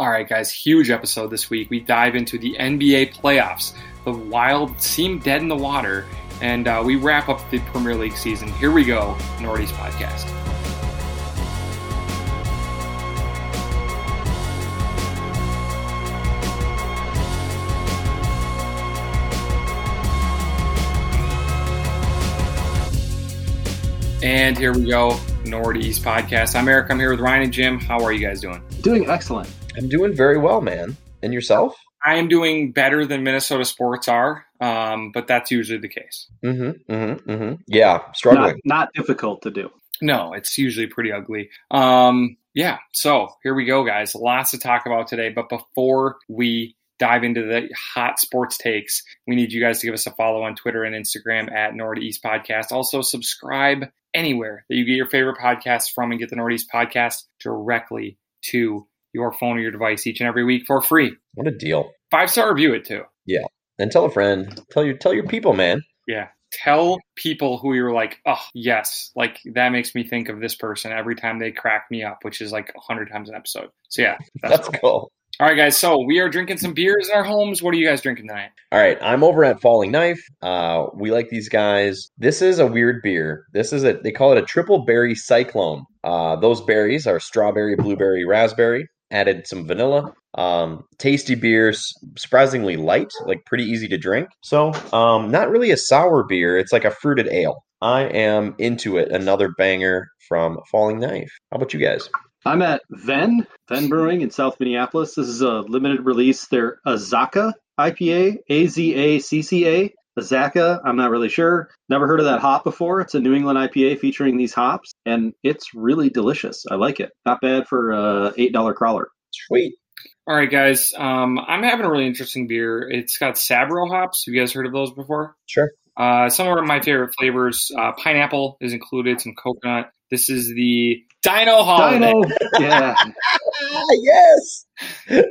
All right, guys, huge episode this week. We dive into the NBA playoffs. The Wild seem dead in the water, and uh, we wrap up the Premier League season. Here we go, Nordy's podcast. And here we go, Nordy's podcast. I'm Eric. I'm here with Ryan and Jim. How are you guys doing? Doing excellent. I'm doing very well, man. And yourself? I am doing better than Minnesota sports are, um, but that's usually the case. Mm-hmm. Mm-hmm. mm-hmm. Yeah, struggling. Not, not, difficult to do. No, it's usually pretty ugly. Um, yeah. So here we go, guys. Lots to talk about today. But before we dive into the hot sports takes, we need you guys to give us a follow on Twitter and Instagram at Northeast Podcast. Also, subscribe anywhere that you get your favorite podcasts from and get the Northeast Podcast directly to your phone or your device each and every week for free. What a deal! Five star review it too. Yeah, and tell a friend. Tell your tell your people, man. Yeah, tell people who you're like, oh yes, like that makes me think of this person every time they crack me up, which is like a hundred times an episode. So yeah, that's, that's cool. cool. All right, guys. So we are drinking some beers in our homes. What are you guys drinking tonight? All right, I'm over at Falling Knife. Uh, we like these guys. This is a weird beer. This is a they call it a triple berry cyclone. Uh, those berries are strawberry, blueberry, raspberry. Added some vanilla. Um, tasty beers, surprisingly light, like pretty easy to drink. So, um, not really a sour beer. It's like a fruited ale. I am into it. Another banger from Falling Knife. How about you guys? I'm at Venn, Venn Brewing in South Minneapolis. This is a limited release. Their Azacca IPA, A Z A C C A. Azacca, I'm not really sure. Never heard of that hop before. It's a New England IPA featuring these hops, and it's really delicious. I like it. Not bad for a $8 crawler. Sweet. All right, guys. Um, I'm having a really interesting beer. It's got Sabro hops. Have you guys heard of those before? Sure. Uh, some of my favorite flavors. Uh, pineapple is included. Some coconut. This is the Dino Holiday. Dino. Yeah. yes.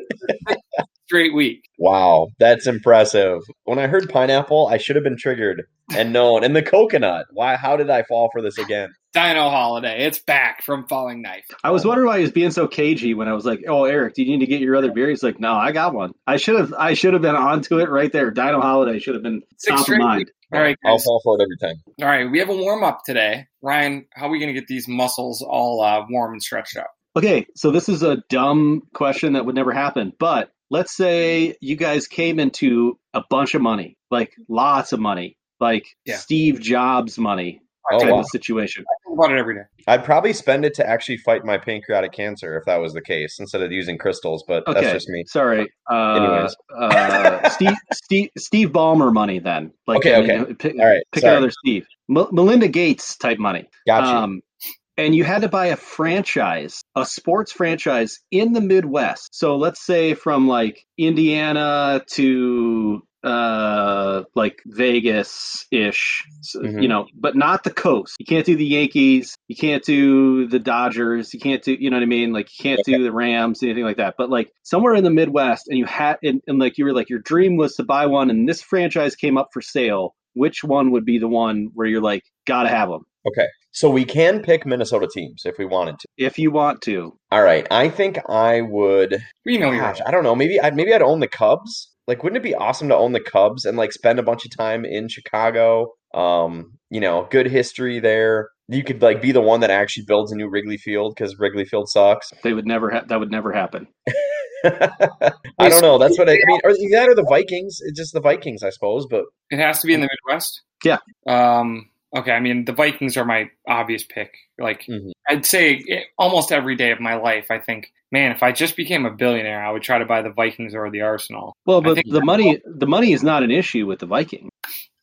Straight week. Wow, that's impressive. When I heard pineapple, I should have been triggered and known. And the coconut. Why? How did I fall for this again? Dino Holiday. It's back from Falling Knife. I was wondering why he was being so cagey when I was like, "Oh, Eric, do you need to get your other beer?" He's like, "No, I got one." I should have. I should have been onto it right there. Dino Holiday should have been Six top of mind. All right, guys. I'll fall for it every time. All right, we have a warm up today. Ryan, how are we going to get these muscles all uh, warm and stretched out? Okay, so this is a dumb question that would never happen, but let's say you guys came into a bunch of money, like lots of money, like yeah. Steve Jobs money oh, type wow. of situation. I think about it every day. I'd probably spend it to actually fight my pancreatic cancer if that was the case, instead of using crystals. But okay. that's just me. Sorry. Uh, Anyways, uh, Steve, Steve, Steve Ballmer money. Then, like, okay, I mean, okay, pick, all right. Pick Sorry. another Steve. M- Melinda Gates type money. Gotcha. Um, and you had to buy a franchise, a sports franchise in the Midwest. So let's say from like Indiana to uh like Vegas ish mm-hmm. you know but not the coast you can't do the Yankees you can't do the Dodgers you can't do you know what I mean like you can't okay. do the Rams anything like that but like somewhere in the Midwest and you had and, and like you were like your dream was to buy one and this franchise came up for sale which one would be the one where you're like gotta have them okay so we can pick Minnesota teams if we wanted to. If you want to. All right. I think I would. We know gosh, I don't know. Maybe I'd maybe I'd own the Cubs. Like, wouldn't it be awesome to own the Cubs and like spend a bunch of time in Chicago? Um, you know, good history there. You could like be the one that actually builds a new Wrigley Field because Wrigley Field sucks. They would never have. That would never happen. I don't know. That's what I, I mean. Or that or the Vikings. It's just the Vikings, I suppose. But it has to be in the Midwest. Yeah. Um, Okay, I mean the Vikings are my obvious pick. Like mm-hmm. I'd say it, almost every day of my life, I think, man, if I just became a billionaire, I would try to buy the Vikings or the Arsenal. Well, but the money, the money is not an issue with the Vikings.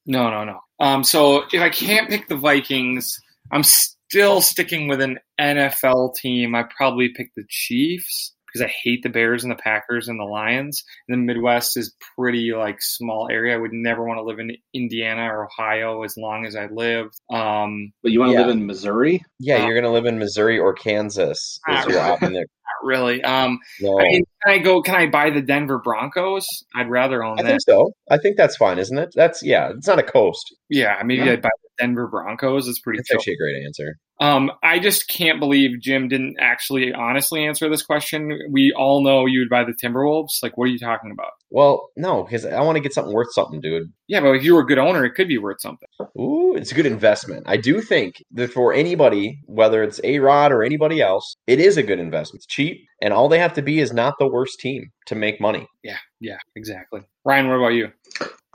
No, no, no. Um, so if I can't pick the Vikings, I'm still sticking with an NFL team. I probably pick the Chiefs because I hate the Bears and the Packers and the Lions. And the Midwest is pretty like small area. I would never want to live in Indiana or Ohio as long as I live. Um, but you want to yeah. live in Missouri? Yeah, you're going to live in Missouri or Kansas. Not really. Not really. Um, no. I mean, can I go? Can I buy the Denver Broncos? I'd rather own I that. think so. I think that's fine, isn't it? That's yeah. It's not a coast. Yeah, maybe yeah. I'd buy the Denver Broncos. It's pretty. That's chill. actually a great answer. Um, I just can't believe Jim didn't actually honestly answer this question. We all know you'd buy the Timberwolves. Like, what are you talking about? Well, no, because I want to get something worth something, dude. Yeah, but if you were a good owner, it could be worth something. Ooh, it's a good investment. I do think that for anybody, whether it's A Rod or anybody else, it is a good investment. It's cheap, and all they have to be is not the worst team to make money. Yeah, yeah, exactly. Ryan, what about you?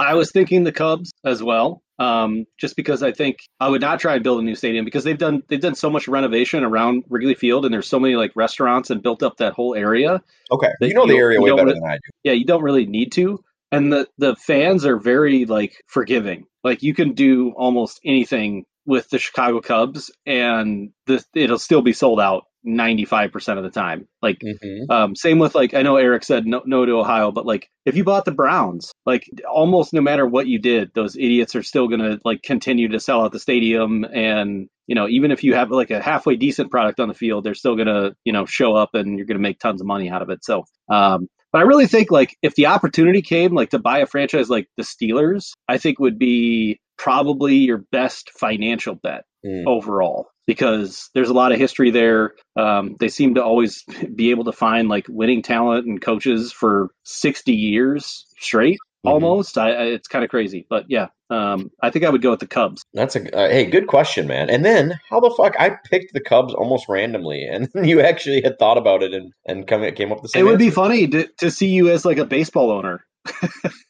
I was thinking the Cubs as well, um, just because I think I would not try and build a new stadium because they've done they've done so much renovation around Wrigley Field and there's so many like restaurants and built up that whole area. Okay, you know the you- area you way better than I do. Yeah, you don't really need to, and the the fans are very like forgiving. Like you can do almost anything with the Chicago Cubs, and the, it'll still be sold out ninety five percent of the time. Like hmm Um, same with like I know Eric said no, no to Ohio, but like if you bought the Browns, like almost no matter what you did, those idiots are still gonna like continue to sell out the stadium, and you know even if you have like a halfway decent product on the field, they're still gonna you know show up and you're gonna make tons of money out of it. So, um, but I really think like if the opportunity came like to buy a franchise like the Steelers, I think would be probably your best financial bet Mm. overall because there's a lot of history there. Um, they seem to always be able to find like winning talent and coaches for 60 years straight. Mhm. Almost, I, I, it's kind of crazy, but yeah, um, I think I would go with the Cubs. That's a uh, hey, good question, man. And then how the fuck I picked the Cubs almost randomly, and you actually had thought about it and and come came up with the same. Thing. It would be funny to, to see you as like a baseball owner.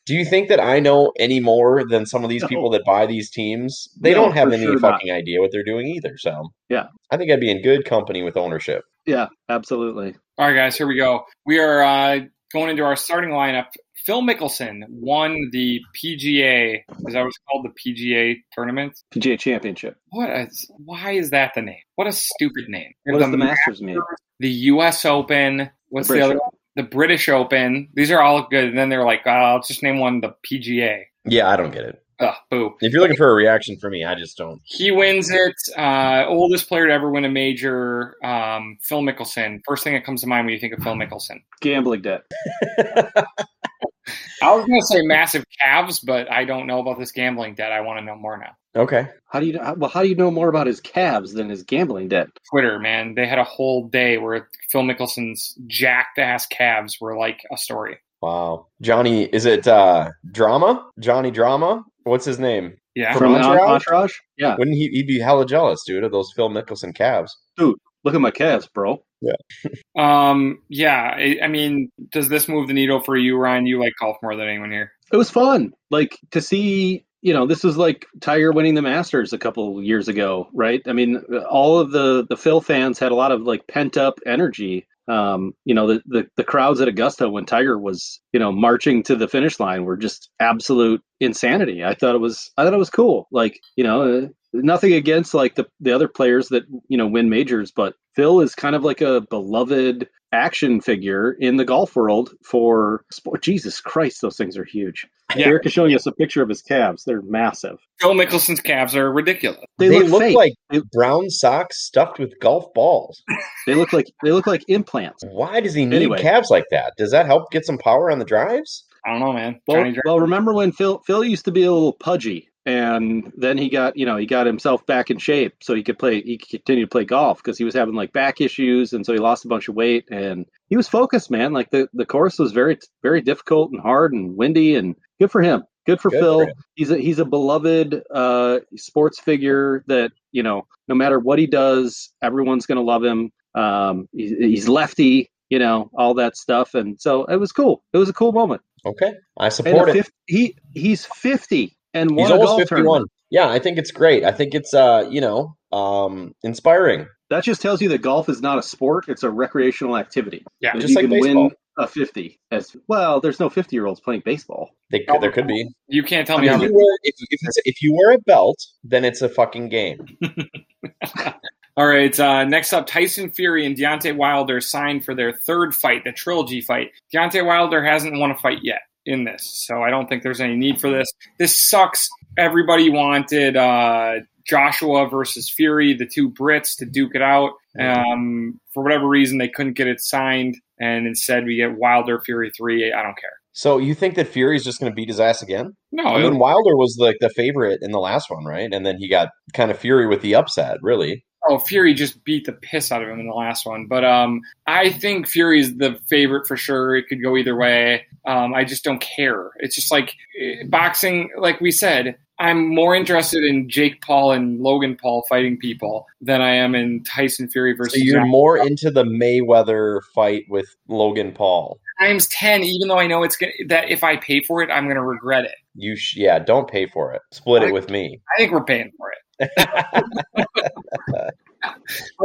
Do you think that I know any more than some of these No. people that buy these teams? They No, don't have any sure not. fucking idea what they're doing either. So Yeah. I think I'd be in good company with ownership. Yeah, absolutely. All right, guys, here we go. We are uh, going into our starting lineup. Phil Mickelson won the PGA. Is that what it's called? The PGA tournament. PGA Championship. What? Is, why is that the name? What a stupid name. What does the Masters mean? The U.S. Open. What's the, British other? one? The British Open. These are all good. And then they're like, oh, let's just name one the PGA. Yeah, I don't get it. Ugh, boo. If you're looking for a reaction from me, I just don't. He wins it. Uh, oldest player to ever win a major. Um, Phil Mickelson. First thing that comes to mind when you think of Phil Mickelson. Gambling debt. I was going to say massive calves, but I don't know about this gambling debt. I want to know more now. Okay. How do you well? How do you know more about his calves than his gambling debt? Twitter, man, they had a whole day where Phil Mickelson's jacked ass calves were like a story. Wow. Johnny, is it uh Drama? Johnny Drama? What's his name? Yeah. From From Entourage? Entourage? Yeah. Wouldn't he he'd be hella jealous, dude, of those Phil Mickelson calves? Dude, look at my calves, bro. Um. Yeah. I, I mean, does this move the needle for you, Ryan? You like golf more than anyone here. It was fun. Like to see, you know, this was like Tiger winning the Masters a couple years ago, right? I mean, all of the the Phil fans had a lot of like pent up energy. Um, you know, the, the the crowds at Augusta when Tiger was, you know, marching to the finish line were just absolute insanity. I thought it was I thought it was cool. Like, you know, uh, nothing against like the the other players that, you know, win majors, but Phil is kind of like a beloved action figure in the golf world for sport. Jesus Christ, those things are huge. Yeah. Eric is showing us a picture of his calves. They're massive. Phil Mickelson's calves are ridiculous. They, look, fake. like They- brown socks stuffed with golf balls. They look like they look like implants. Why does he need Anyway. calves like that? Does that help get some power on the drives? I don't know, man. Well, well, remember when Phil Phil used to be a little pudgy, and then he got you know he got himself back in shape so he could play he could continue to play golf because he was having like back issues and so he lost a bunch of weight. And he was focused man. Like the the course was very very difficult and hard and windy and good for him. Good for Good Phil. for he's a he's a beloved uh sports figure that you know no matter what he does everyone's gonna love him. Um he's, he's lefty you know all that stuff. And so it was cool. It was a cool moment. Okay. I support it. 50, he he's 50 and won He's a almost golf 51. tournament. Yeah, I think it's great. I think it's uh, you know, um inspiring. That just tells you that golf is not a sport; it's a recreational activity. Yeah, That just you like can baseball. win a 50 as well. There's no 50 year olds playing baseball. They could, there could be. you can't tell I me mean, how. If you, wear, if, if, it's, if you wear a belt, then it's a fucking game. All right. Uh, next up, Tyson Fury and Deontay Wilder signed for their third fight, the trilogy fight. Deontay Wilder hasn't won a fight yet in this, so I don't think there's any need for this. This sucks. Everybody wanted uh, Joshua versus Fury, the two Brits, to duke it out. Um, for whatever reason, they couldn't get it signed, and instead we get Wilder Fury three. I don't care. So you think that Fury's just going to beat his ass again? No, I mean, Wilder was like the favorite in the last one, right? And then he got kind of Fury with the upset, really. Oh, Fury just beat the piss out of him in the last one. But um, I think Fury's the favorite for sure. It could go either way. Um, I just don't care. It's just like eh, boxing, like we said, I'm more interested in Jake Paul and Logan Paul fighting people than I am in Tyson Fury versus. So you're more into the Mayweather fight with Logan Paul. times ten, even though I know it's gonna that if I pay for it, I'm gonna regret it. You sh- yeah, don't pay for it. Split it with me. I think we're paying for it.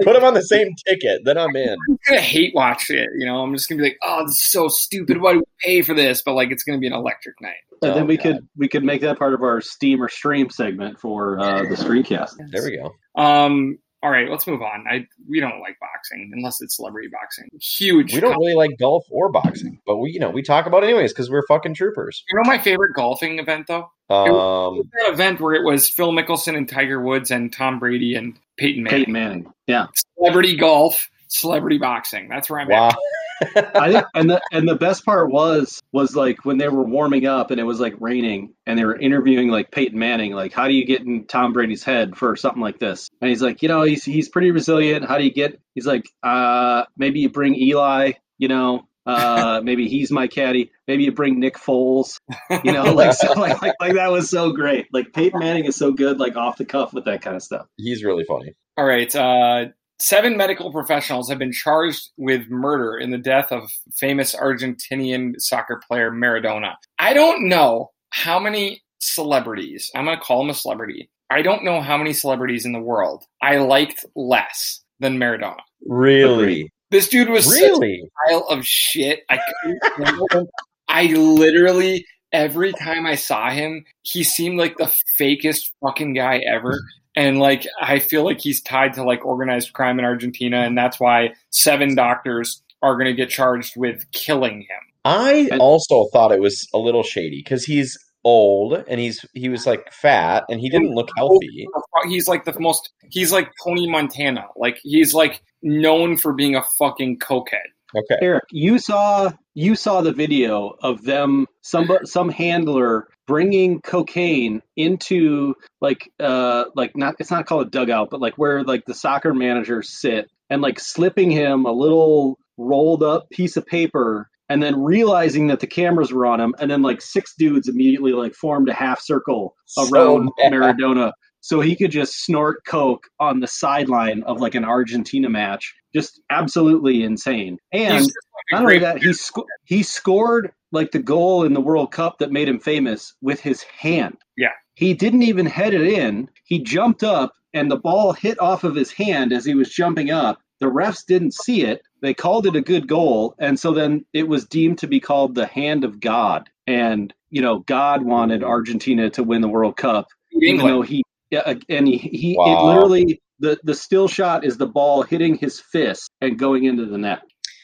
Put them on the same ticket, then I'm in. I'm gonna hate watch it. You know, I'm just gonna be like, oh, this is so stupid. Why do we pay for this? But like, it's gonna be an electric night. And Oh, then we God. could we could make that part of our Steam or Stream segment for uh, the Streamcast. There we go. Um. All right, let's move on. I we don't like boxing unless it's celebrity boxing. Huge. We don't really like golf or boxing, but we you know we talk about it anyways because we're fucking troopers. You know my favorite golfing event though? Um, That event where it was Phil Mickelson and Tiger Woods and Tom Brady and Peyton Manning. Peyton Manning. Yeah. Celebrity golf, celebrity boxing. That's where I'm wow. at. I think, and the and the best part was was like when they were warming up and it was like raining and they were interviewing like Peyton Manning, like how do you get in Tom Brady's head for something like this? And he's like, you know, he's he's pretty resilient. How do you get? He's like, uh, maybe you bring Eli, you know. Uh, maybe he's my caddy. Maybe you bring Nick Foles. You know, like so, like, like like that was so great. Like Peyton Manning is so good, like off the cuff with that kind of stuff. He's really funny. All right. Uh, seven medical professionals have been charged with murder in the death of famous Argentinian soccer player Maradona. I don't know how many celebrities, I'm going to call him a celebrity. I don't know how many celebrities in the world I liked less than Maradona. Really, This dude was such really. a pile of shit. I couldn't handle him. I literally every time I saw him, he seemed like the fakest fucking guy ever. And like I feel like he's tied to like organized crime in Argentina, and that's why seven doctors are going to get charged with killing him. I also thought it was a little shady because he's old and he's he was like fat and he didn't look healthy. He's like the most. He's like Tony Montana. Like he's like known for being a fucking cokehead. Okay, Eric, you saw you saw the video of them some some handler bringing cocaine into like uh like not it's not called a dugout but like where like the soccer managers sit and like slipping him a little rolled up piece of paper and then realizing that the cameras were on him and then like six dudes immediately like formed a half circle around bad. Maradona so he could just snort coke on the sideline of like an Argentina match just absolutely insane and like not only that, he sco- he scored like the goal in the World Cup that made him famous with his hand. Yeah. He didn't even head it in. He jumped up and the ball hit off of his hand as he was jumping up. The refs didn't see it. They called it a good goal, and so then it was deemed to be called the hand of God. And you know, God wanted Argentina to win the World Cup, even though he yeah, and he, he it literally the the still shot is the ball hitting his fist and going into the net.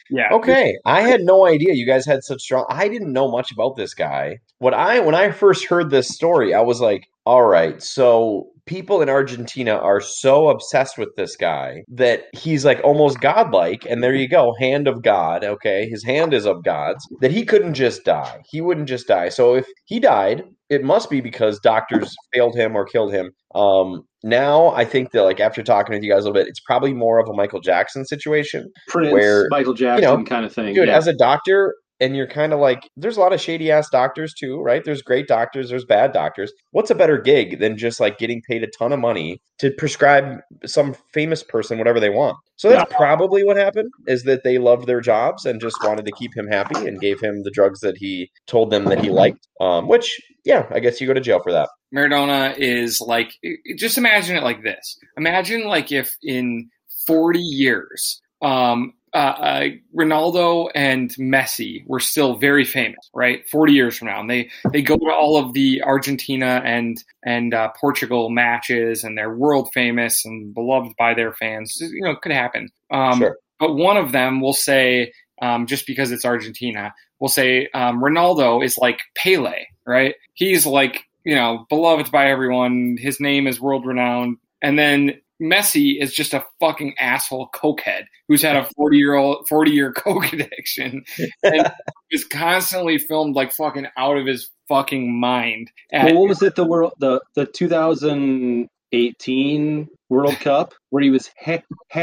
yeah. okay. I had no idea you guys had such strong. I didn't know much about this guy. What I when I first heard this story, I was like, all right, so people in Argentina are so obsessed with this guy that he's like almost godlike. And there you go, hand of God. Okay, his hand is of God's. That he couldn't just die. He wouldn't just die. So if he died, it must be because doctors failed him or killed him. Um, now I think that like after talking with you guys a little bit, it's probably more of a Michael Jackson situation. Prince, Where, Michael Jackson know, kind of thing. Dude, yeah. as a doctor, and you're kind of like, there's a lot of shady ass doctors too, right? There's great doctors, there's bad doctors. What's a better gig than just like getting paid a ton of money to prescribe some famous person whatever they want? So that's probably what happened is that they loved their jobs and just wanted to keep him happy and gave him the drugs that he told them that he liked. Um, which, yeah, I guess you go to jail for that. Maradona is like just imagine it like this. Imagine like if in 40 years um uh, uh, Ronaldo and Messi were still very famous, right? Forty years from now, and they they go to all of the Argentina and and uh, Portugal matches, and they're world famous and beloved by their fans. You know, it could happen. Um, Sure. But one of them will say, um, just because it's Argentina, will say um, Ronaldo is like Pele, right? He's like you know beloved by everyone. His name is world renowned, and then Messi is just a fucking asshole cokehead who's had a 40 year old 40 year coke addiction and is constantly filmed like fucking out of his fucking mind. Well, what was it? The world, the the 2008 18 World Cup where he was ha- ha-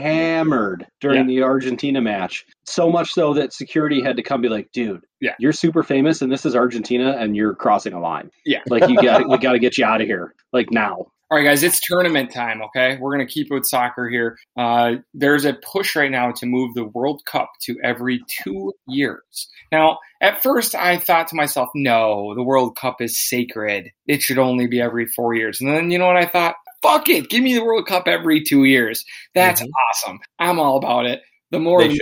hammered during the Argentina match. So much so that security had to come be like, dude, Yeah. you're super famous and this is Argentina and you're crossing a line. Yeah. Like you got we got to get you out of here like now. All right, guys, it's tournament time, okay? We're going to keep it with soccer here. Uh, there's a push right now to move the World Cup to every two years. Now, at first, I thought to myself, no, the World Cup is sacred. It should only be every four years. And then, you know what I thought? Fuck it. Give me the World Cup every two years. That's Mhm. awesome. I'm all about it. The more the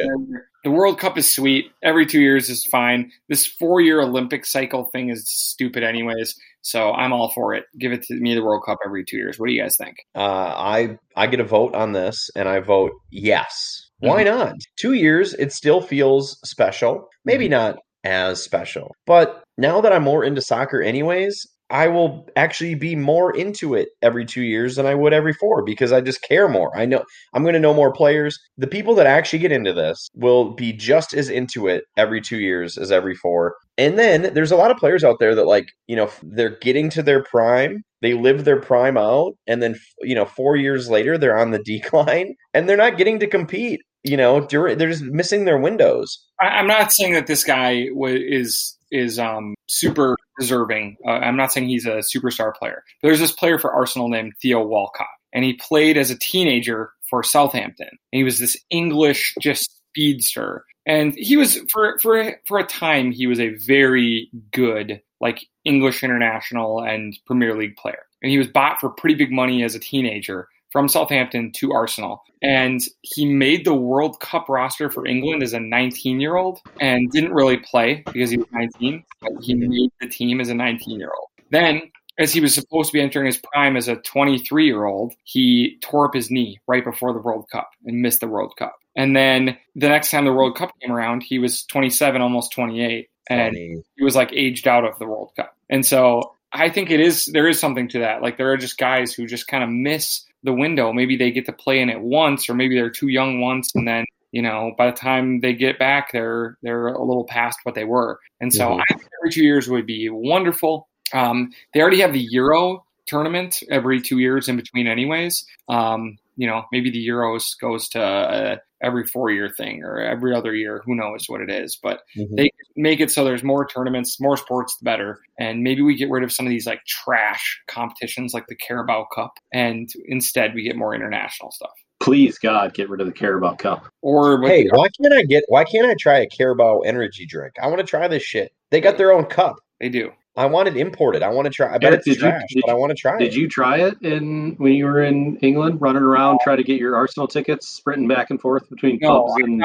The World Cup is sweet. Every two years is fine. This four year Olympic cycle thing is stupid, anyways. So I'm all for it. Give it to me the World Cup every two years. What do you guys think? Uh, I I get a vote on this, and I vote yes. Why not? Two years, it still feels special. Maybe not as special, but now that I'm more into soccer, anyways, I will actually be more into it every two years than I would every four because I just care more. I know I'm going to know more players. The people that actually get into this will be just as into it every two years as every four. And then there's a lot of players out there that like, you know, they're getting to their prime, they live their prime out, and then you know, 4 years later they're on the decline and they're not getting to compete, you know, they're just missing their windows. I'm not saying that this guy is is um, super deserving. Uh, I'm not saying he's a superstar player. There's this player for Arsenal named Theo Walcott, and he played as a teenager for Southampton. And he was this English just speedster, and he was for for for a time he was a very good like English international and Premier League player. And he was bought for pretty big money as a teenager from Southampton to Arsenal. And he made the World Cup roster for England as a 19 year old and didn't really play because he was 19, but he made the team as a 19 year old. Then, as he was supposed to be entering his prime as a 23 year old, he tore up his knee right before the World Cup and missed the World Cup. And then the next time the World Cup came around, he was 27, almost 28. And he was like aged out of the World Cup. And so I think it is there is something to that. Like there are just guys who just kind of miss the window. Maybe they get to play in it once, or maybe they're too young once, and then you know by the time they get back, they're they're a little past what they were. And so Mhm. I think every two years would be wonderful. Um, they already have the Euro tournament every two years in between, anyways. Um, you know, maybe the Euros goes to uh, every four year thing or every other year. Who knows what it is? But Mhm. they make it so there's more tournaments, more sports, the better. And maybe we get rid of some of these like trash competitions like the Carabao Cup, and instead we get more international stuff. Please God, get rid of the Carabao Cup. Or Hey, they, why can't I get? Why can't I try a Carabao energy drink? I want to try this shit. They got their own cup. they do. I want it imported. I want to try. I bet Eric, it's did you- trash, did but I want to try it. Did it. you try it in when you were in England, running around trying to get your Arsenal tickets, sprinting back and forth between No, pubs I and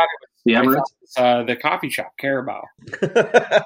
the it was, I Emirates? was, uh, the coffee shop Carabao.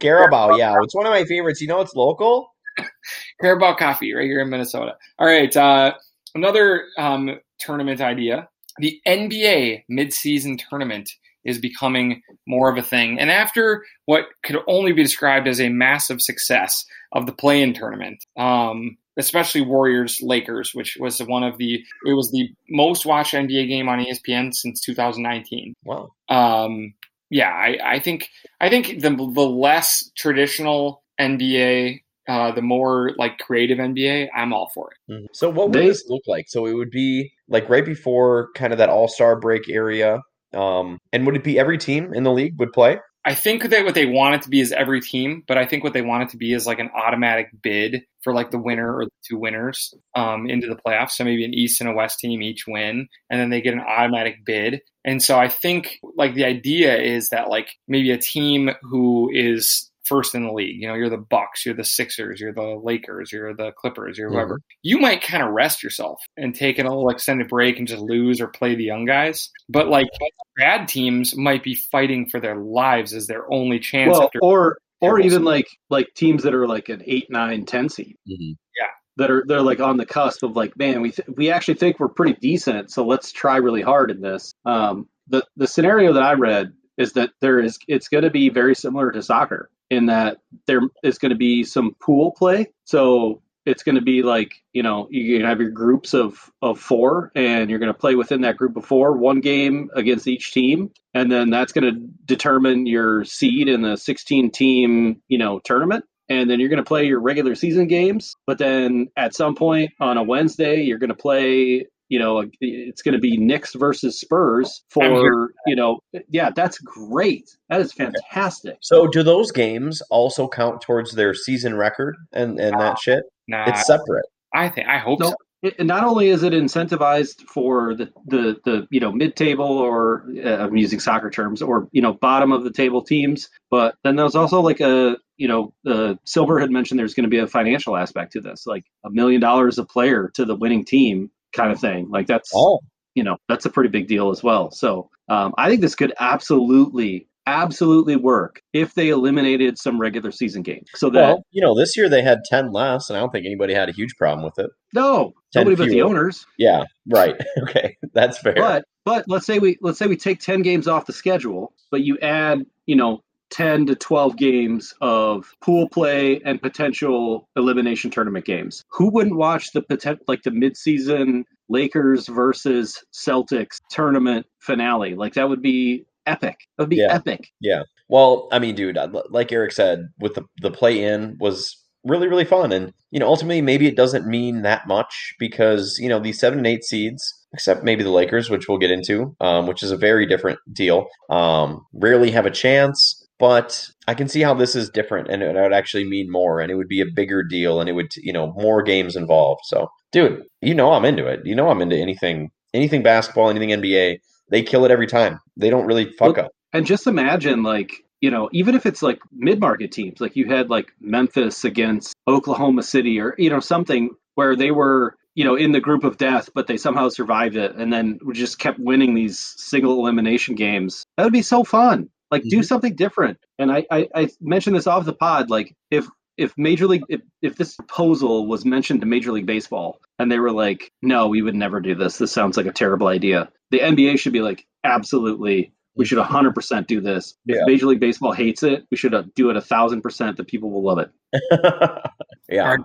Carabao, yeah, it's one of my favorites. You know, it's local. Carabao Coffee right here in Minnesota. All right, uh, another um, tournament idea: the NBA midseason tournament is becoming more of a thing. And after what could only be described as a massive success of the play-in tournament, um, especially Warriors Lakers, which was one of the it was the most watched NBA game on ESPN since 2019 Wow. um, yeah, I, I think I think the the less traditional NBA, uh, the more like creative NBA, I'm all for it. Mhm. So, what would They- this look like? So, it would be like right before kind of that All Star break area. Um, and would it be every team in the league would play? I think that what they want it to be is every team, but I think what they want it to be is like an automatic bid for like the winner or the two winners um, into the playoffs. So maybe an East and a West team each win, and then they get an automatic bid. And so I think like the idea is that like maybe a team who is first in the league, you know, you're the Bucks, you're the Sixers, you're the Lakers, you're the Clippers, you're whoever. You might kind of rest yourself and take a little extended break and just lose or play the young guys. But like bad teams might be fighting for their lives as their only chance Well, after or or terrible even like like teams that are like an eight, nine, ten seed. Mhm. Yeah. That are they're like on the cusp of like, man, we th- we actually think we're pretty decent, so let's try really hard in this. Um, the the scenario that I read is that there is it's going to be very similar to soccer in that there is going to be some pool play. So it's going to be like you know you have your groups of of four, and you're going to play within that group of four, one game against each team, and then that's going to determine your seed in the 16 team you know tournament. and then you're going to play your regular season games. But then at some point on a Wednesday, you're going to play you know, it's going to be Knicks versus Spurs for, you know, yeah, that's great. That is fantastic. So, do those games also count towards their season record and and that shit? Nah, It's separate. I think I hope No, so. it, not only is it incentivized for the the, the you know mid table or uh, I'm using soccer terms or you know bottom of the table teams, but then there's also like a you know uh, Silver had mentioned there's going to be a financial aspect to this, like a million dollars a player to the winning team kind of thing. Like that's Oh, you know that's a pretty big deal as well. So um, I think this could absolutely absolutely work if they eliminated some regular season games. So that well, you know, this year they had ten less, and I don't think anybody had a huge problem with it. no 10 nobody but the owners. Yeah, right. Okay, that's fair. But but let's say we let's say we take ten games off the schedule, but you add you know ten to twelve games of pool play and potential elimination tournament games. Who wouldn't watch the potent like the midseason Lakers versus Celtics tournament finale? Like that would be epic. That would be Yeah. epic. Yeah. Well, I mean, dude, like Eric said, with the the play in was really really fun, and you know, ultimately maybe it doesn't mean that much because you know these seven and eight seeds, except maybe the Lakers, which we'll get into, um, which is a very different deal, um, rarely have a chance. But I can see how this is different, and it would actually mean more, and it would be a bigger deal, and it would you know more games involved. So, dude, you know I'm into it. You know I'm into anything anything basketball, anything NBA. They kill it every time. They don't really fuck Well, up. And just imagine, like, you know, even if it's like mid market teams, like you had like Memphis against Oklahoma City or, you know, something where they were, you know, in the group of death, but they somehow survived it and then just kept winning these single elimination games. That would be so fun. Like, do Mhm. something different. And I, I, I mentioned this off the pod. Like, if, if Major League, if, if this proposal was mentioned to Major League Baseball and they were like, no, we would never do this. This sounds like a terrible idea. The NBA should be like, absolutely, we should 100% do this. If Major League Baseball hates it, we should uh, do it a thousand percent that people will love it. yeah.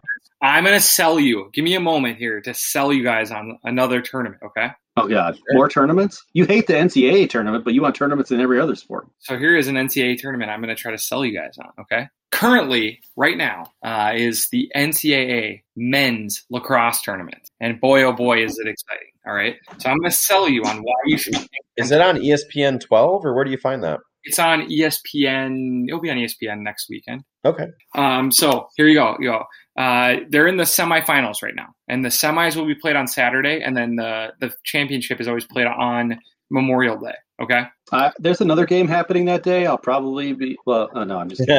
I'm gonna sell you. Give me a moment here to sell you guys on another tournament, okay? Oh God, more tournaments? You hate the NCAA tournament, but you want tournaments in every other sport. So here is an NCAA tournament I'm going to try to sell you guys on, okay? Currently, right now, uh, is the NCAA men's lacrosse tournament. And boy, oh boy, is it exciting, all right? So I'm going to sell you on why you should. Is it on ESPN 12 or where do you find that? It's on ESPN. It'll be on ESPN next weekend. Okay. Um, so here you go. You go. Uh, they're in the semifinals right now, and the semis will be played on Saturday, and then the the championship is always played on Memorial Day. Okay. Uh, there's another game happening that day. I'll probably be. Well, uh, no, I'm just.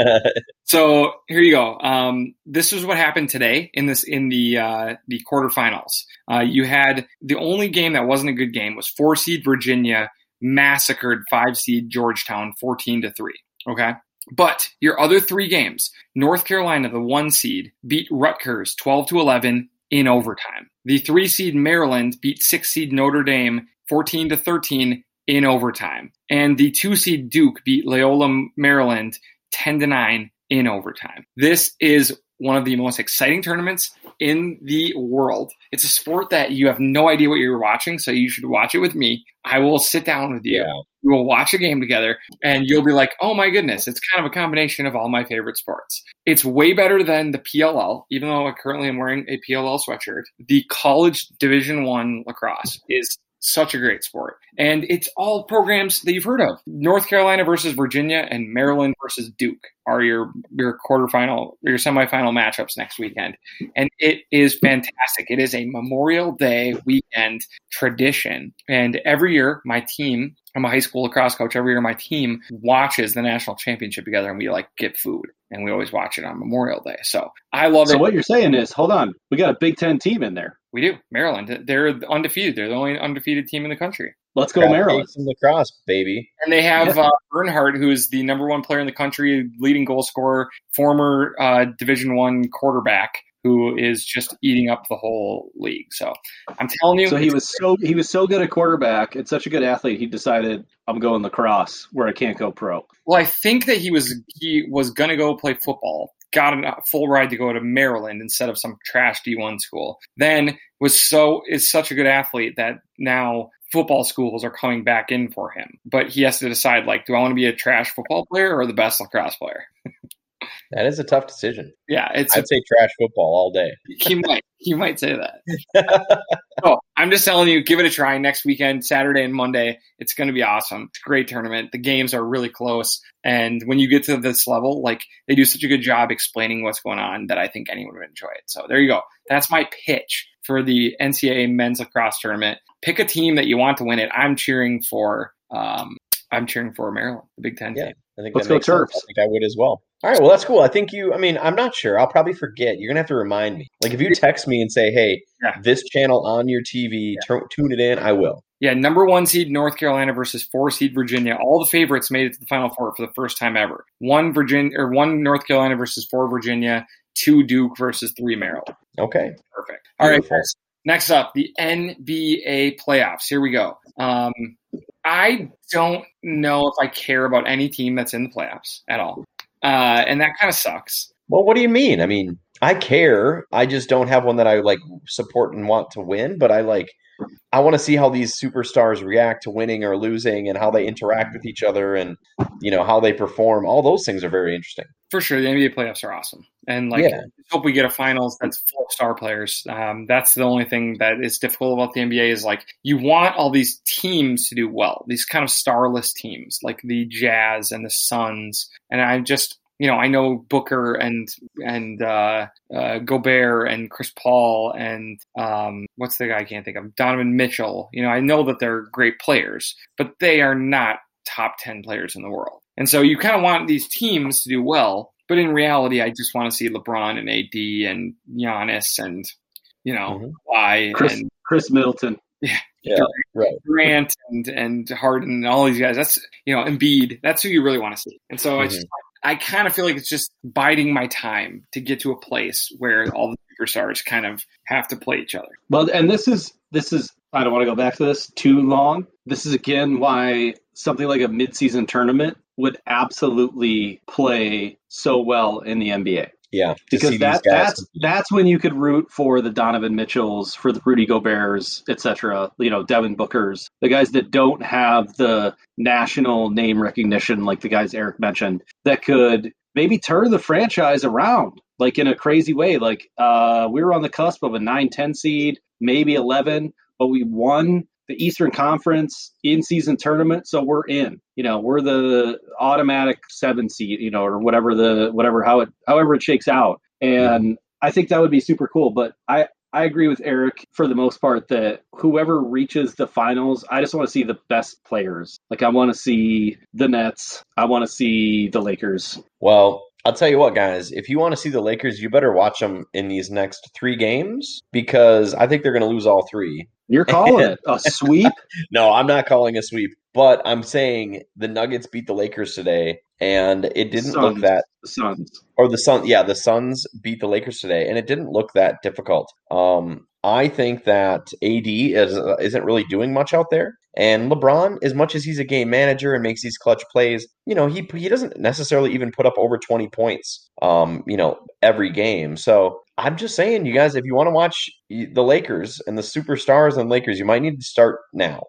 So here you go. Um, this is what happened today in this in the uh, the quarterfinals. Uh, you had the only game that wasn't a good game was four seed Virginia massacred five seed Georgetown fourteen to three. Okay, but your other three games, North Carolina, the one seed, beat Rutgers twelve to eleven in overtime. The three seed Maryland beat six seed Notre Dame fourteen to thirteen in overtime, and the two seed Duke beat Loyola Maryland ten to nine in overtime. This is one of the most exciting tournaments in the world. It's a sport that you have no idea what you're watching, so you should watch it with me. I will sit down with you. Yeah. We will watch a game together, and you'll be like, "Oh my goodness!" It's kind of a combination of all my favorite sports. It's way better than the PLL, even though I currently am wearing a PLL sweatshirt. The College Division One lacrosse is such a great sport. And it's all programs that you've heard of. North Carolina versus Virginia and Maryland versus Duke are your your quarterfinal your semifinal matchups next weekend. And it is fantastic. It is a Memorial Day weekend tradition. And every year my team I'm a high school lacrosse coach. Every year, my team watches the national championship together, and we like get food, and we always watch it on Memorial Day. So I love it. So what you're saying is, hold on, we got a Big Ten team in there. We do. Maryland. They're undefeated. They're the only undefeated team in the country. Let's go, Crap Maryland. Cakes and lacrosse, baby. And they have uh, Bernhardt, who is the number one player in the country, leading goal scorer, former uh, Division One quarterback, who is just eating up the whole league. So I'm telling you, So he was so he was so good at quarterback and such a good athlete. He decided I'm going lacrosse where I can't go pro. Well, I think that he was he was going to go play football. Got a full ride to go to Maryland instead of some trash D1 school. Then was so is such a good athlete that now football schools are coming back in for him. But he has to decide like, do I want to be a trash football player or the best lacrosse player? That is a tough decision. Yeah, it's. I'd say trash football all day. he might. He might say that. oh, I'm just telling you, give it a try next weekend, Saturday and Monday. It's going to be awesome. It's a great tournament. The games are really close, and when you get to this level, like they do such a good job explaining what's going on that I think anyone would enjoy it. So there you go. That's my pitch for the NCAA men's lacrosse tournament. Pick a team that you want to win it. I'm cheering for. Um, I'm cheering for Maryland, the Big Ten Yeah. team. I think Let's that go. Terps. I think I would as well. All right, well that's cool. I think you. I mean, I'm not sure. I'll probably forget. You're gonna have to remind me. Like if you text me and say, "Hey, Yeah. this channel on your TV, tu- tune it in," I will. Yeah, number one seed North Carolina versus four seed Virginia. All the favorites made it to the Final Four for the first time ever. One Virginia or one North Carolina versus four Virginia. Two Duke versus three Maryland. Okay. Perfect. All right, Beautiful. guys. Next up, the NBA playoffs. Here we go. Um, I don't know if I care about any team that's in the playoffs at all, uh, and that kind of sucks. Well, what do you mean? I mean, I care. I just don't have one that I like support and want to win. But I like. I want to see how these superstars react to winning or losing, and how they interact with each other, and you know how they perform. All those things are very interesting. For sure, the NBA playoffs are awesome, and like, Yeah. Hope we get a finals that's full of star players. Um, that's the only thing that is difficult about the NBA is like you want all these teams to do well, these kind of starless teams like the Jazz and the Suns, and I just you know I know Booker and and uh, uh, Gobert and Chris Paul and um, what's the guy I can't think of Donovan Mitchell. You know I know that they're great players, but they are not top 10 players in the world. And so you kind of want these teams to do well, but in reality, I just want to see LeBron and AD and Giannis and, you know, Mhm. Kawhi Chris and Khris Middleton. Yeah, right. Durant and, and Harden and all these guys. That's, you know, Embiid. That's who you really want to see. And so I just, I kind of feel like it's just biding my time to get to a place where all the superstars kind of have to play each other. Well, and this is this is I don't want to go back to this too long. This is again why something like a midseason tournament would absolutely play so well in the NBA. Yeah, Because that that's that's when you could root for the Donovan Mitchells, for the Rudy Gobert's, etc. You know, Devin Booker's, the guys that don't have the national name recognition, like the guys Eric mentioned, that could maybe turn the franchise around, like in a crazy way. Like uh, we were on the cusp of a 9-10 seed, maybe eleven, but we won the Eastern Conference in season tournament, so we're in. You know, we're the automatic seven seed, you know, or whatever the whatever how it however it shakes out. And I think that would be super cool. But I I agree with Eric for the most part that whoever reaches the finals, I just want to see the best players. Like I want to see the Nets, I want to see the Lakers. Well, I'll tell you what, guys. If you want to see the Lakers, you better watch them in these next three games because I think they're going to lose all three. You're calling it a sweep? No, I'm not calling a sweep, but I'm saying the Nuggets beat the Lakers today, and it didn't look that. The Suns. Or the Sun, yeah, the Suns beat the Lakers today, and it didn't look that difficult. Um, I think that AD is uh, isn't really doing much out there, and LeBron, as much as he's a game manager and makes these clutch plays, you know, he he doesn't necessarily even put up over 20 points, um, you know, every game. So I'm just saying, you guys, if you want to watch the Lakers and the superstars and Lakers, you might need to start now.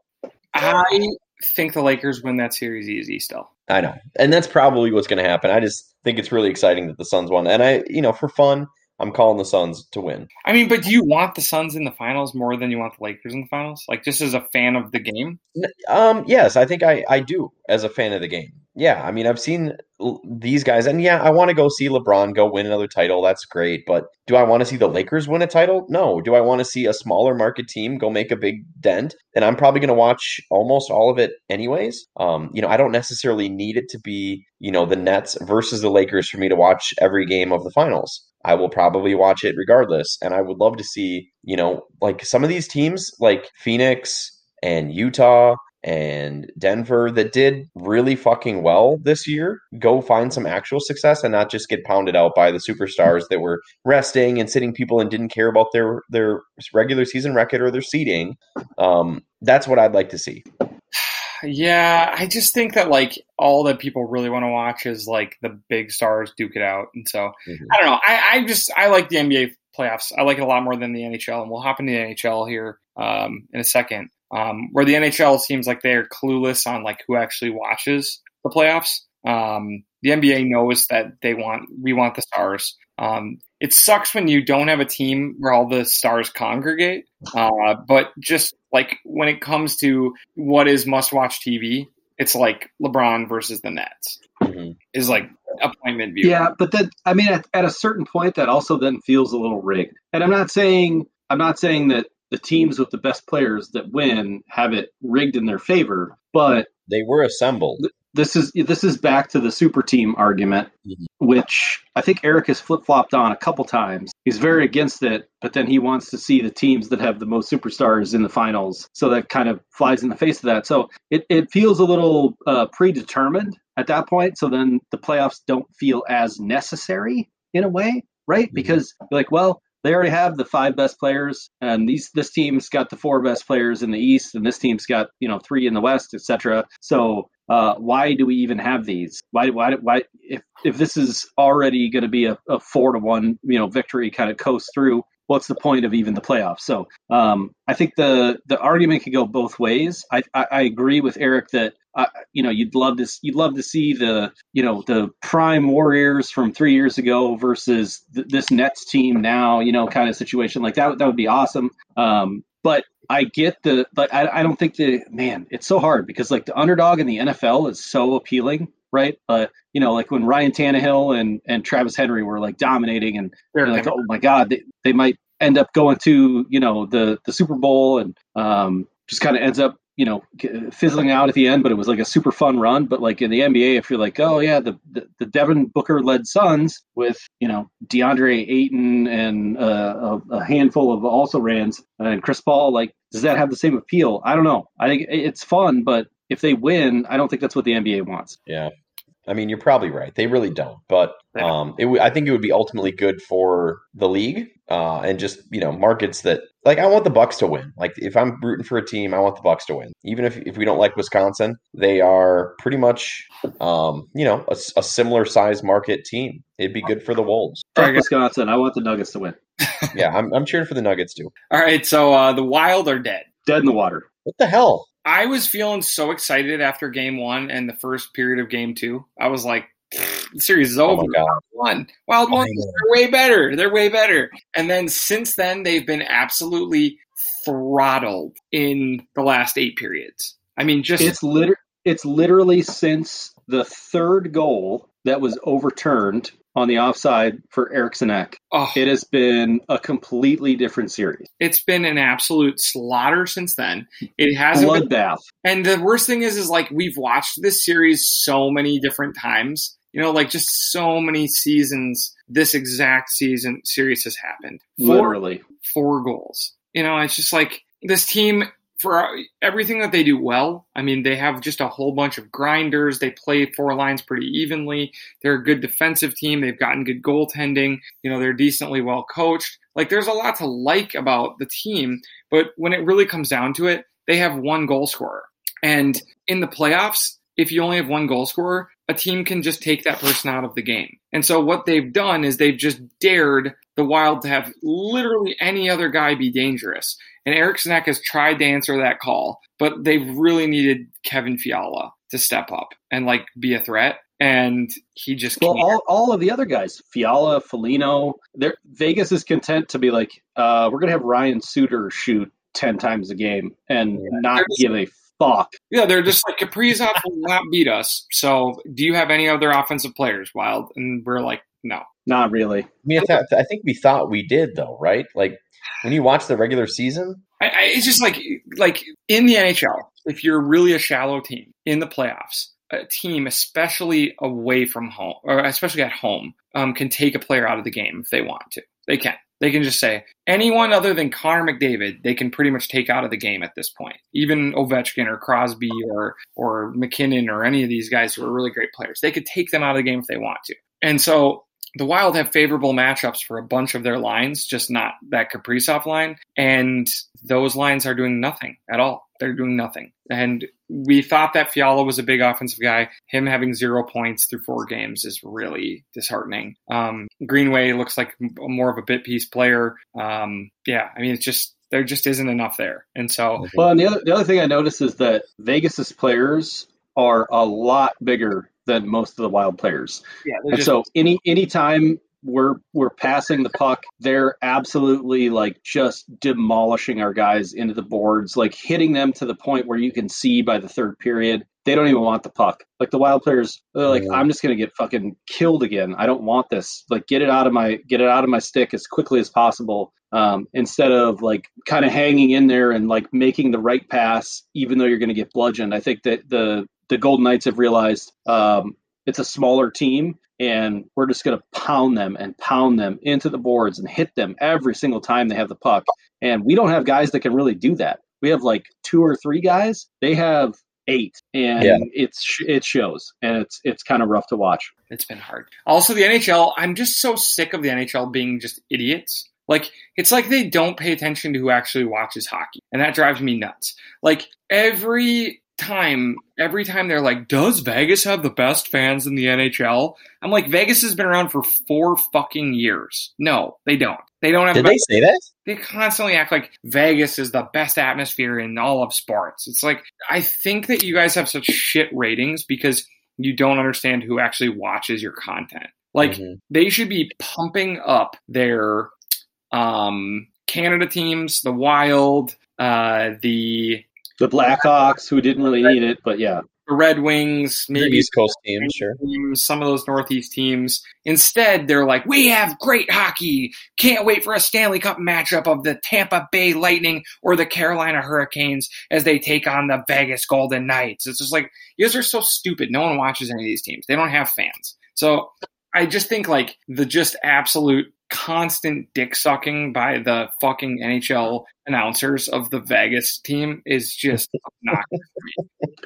I think the Lakers win that series easy still. I know, and that's probably what's going to happen. I just think it's really exciting that the Suns won, and I, you know, for fun, I'm calling the Suns to win. I mean, but do you want the Suns in the finals more than you want the Lakers in the finals? Like, just as a fan of the game? Um, yes, I think I, I do as a fan of the game. Yeah, I mean, I've seen these guys, and yeah, I want to go see LeBron go win another title. That's great, but do I want to see the Lakers win a title? No. Do I want to see a smaller market team go make a big dent? And I'm probably going to watch almost all of it anyways. Um, you know, I don't necessarily need it to be, you know, the Nets versus the Lakers for me to watch every game of the finals. I will probably watch it regardless, and I would love to see, you know, like some of these teams, like Phoenix and Utah and Denver that did really fucking well this year go find some actual success and not just get pounded out by the superstars that were resting and sitting people and didn't care about their their regular season record or their seeding. Um, that's what I'd like to see. Yeah, I just think that like all that people really want to watch is like the big stars duke it out, and so Mhm. I don't know. I, I just I like the NBA playoffs. I like it a lot more than the NHL, and we'll hop into the NHL here um, in a second. Um, where the NHL seems like they're clueless on like who actually watches the playoffs. Um, the NBA knows that they want we want the stars. Um, it sucks when you don't have a team where all the stars congregate. Uh, but just like when it comes to what is must watch TV, it's like LeBron versus the Nets Mhm. is like appointment view. Yeah, but then I mean, at, at a certain point, that also then feels a little rigged. And I'm not saying I'm not saying that the teams with the best players that win have it rigged in their favor, but They were assembled. this is this is back to the super team argument, Mhm. which I think Eric has flip flopped on a couple times. He's very against it, but then he wants to see the teams that have the most superstars in the finals. So that kind of flies in the face of that. So it, it feels a little uh, predetermined at that point. So then the playoffs don't feel as necessary in a way, right? Mhm. Because you're like, well, they already have the five best players, and these this team's got the four best players in the East, and this team's got you know three in the West, etc. So uh, why do we even have these? Why why why if if this is already going to be a, a four to one you know victory kind of coast through? What's the point of even the playoffs? So um, I think the the argument could go both ways. I I, I agree with Eric that uh, you know you'd love to you'd love to see the you know the prime Warriors from three years ago versus th- this Nets team now. You know, kind of situation like that. That would be awesome. Um, but I get the, but I, I don't think the man. It's so hard because like the underdog in the NFL is so appealing, right? But you know, like when Ryan Tannehill and and Travis Henry were like dominating, and They're like, oh my god, they, they might end up going to you know the the Super Bowl and um, just kind of ends up you know fizzling out at the end. But it was like a super fun run. But like in the NBA, if you're like, oh yeah, the the, the Devin Booker led Suns with you know DeAndre Ayton and uh, a, a handful of also rans and Chris Paul, like does that have the same appeal? I don't know. I think it's fun, but if they win, I don't think that's what the NBA wants. Yeah. I mean, you're probably right. They really don't. But Yeah. um, it w- I think it would be ultimately good for the league uh, and just you know markets that like I want the Bucks to win. Like if I'm rooting for a team, I want the Bucks to win. Even if if we don't like Wisconsin, they are pretty much um, you know a similar size market team. It'd be good for the Wolves. All Fuck right, guys. Wisconsin. I want the Nuggets to win. Yeah, I'm I'm cheering for the Nuggets too. All right, so uh, the Wild are dead. Dead in the water. What the hell? I was feeling so excited after game one and the first period of game two. I was like, the series is Oh over. Wild one. Wild. Oh they're way better. They're way better. And then since then, they've been absolutely throttled in the last eight periods. I mean, just It's liter- it's literally since the third goal that was overturned on the offside for Eriksson Ek. oh, It has been a completely different series. it's been an absolute slaughter since then. It hasn't been Bloodbath. And the worst thing is, is like we've watched this series so many different times. You know, like just so many seasons. This exact season series has happened. Four, Literally. four goals. You know, it's just like this team for everything that they do well. I mean, they have just a whole bunch of grinders. They play four lines pretty evenly. They're a good defensive team. They've gotten good goaltending. You know, they're decently well coached. Like, there's a lot to like about the team. But when it really comes down to it, they have one goal scorer. And in the playoffs, if you only have one goal scorer, a team can just take that person out of the game. And so what they've done is they've just dared the Wild to have literally any other guy be dangerous. And Eriksson Ek has tried to answer that call, but they've really needed Kevin Fiala to step up and like be a threat. And he just Well, can't. all, all of the other guys, Fiala, Foligno, they're, Vegas is content to be like, uh, we're going to have Ryan Suter shoot 10 times a game and Yeah. not just- give a fuck. yeah, they're just like Kaprizov will not beat us. So do you have any other offensive players, Wild? And we're like, no. Not really. I mean, I, th- I think we thought we did though, right? Like when you watch the regular season, I, I, it's just like like in the NHL, if you're really a shallow team in the playoffs, a team, especially away from home or especially at home, um, can take a player out of the game if they want to. They can. They can just say anyone other than Connor McDavid, they can pretty much take out of the game at this point. Even Ovechkin or Crosby or or MacKinnon or any of these guys who are really great players, they could take them out of the game if they want to. And so the Wild have favorable matchups for a bunch of their lines, just not that Kaprizov line. And those lines are doing nothing at all. They're doing nothing. And we thought that Fiala was a big offensive guy. Him having zero points through four games is really disheartening. Um, Greenway looks like more of a bit piece player. Um, yeah, I mean, it's just there just isn't enough there. And so Well, and the other, the other thing I noticed is that Vegas's players are a lot bigger than most of the wild players. Yeah, And so any anytime we're we're passing the puck, they're absolutely like just demolishing our guys into the boards, like hitting them to the point where you can see by the third period they don't even want the puck. Like the wild players, they're like, Mm. I'm just gonna get fucking killed again. I don't want this. Like get it out of my get it out of my stick as quickly as possible. Um, instead of like kind of hanging in there and like making the right pass, even though you're gonna get bludgeoned. I think that the the Golden Knights have realized um, it's a smaller team and we're just going to pound them and pound them into the boards and hit them every single time they have the puck. And we don't have guys that can really do that. We have like two or three guys. They have eight, and Yeah. it's it shows, and it's it's kind of rough to watch. It's been hard. Also, the NHL, I'm just so sick of the NHL being just idiots. Like, it's like they don't pay attention to who actually watches hockey. And that drives me nuts. Like, every time, every time they're like, does Vegas have the best fans in the NHL? I'm like, Vegas has been around for four fucking years. No, they don't. They don't have Did the they say that? they constantly act like Vegas is the best atmosphere in all of sports. It's like I think that you guys have such shit ratings because you don't understand who actually watches your content. Like Mhm. they should be pumping up their um Canada teams, the Wild, uh the The Blackhawks, who didn't really need it, but yeah, the Red Wings, Maybe maybe East Coast team, sure. teams, some of those Northeast teams. Instead, they're like, we have great hockey. Can't wait for a Stanley Cup matchup of the Tampa Bay Lightning or the Carolina Hurricanes as they take on the Vegas Golden Knights. It's just like, you guys are so stupid. No one watches any of these teams. They don't have fans. So I just think like the just absolute constant dick sucking by the fucking NHL announcers of the Vegas team is just obnoxious.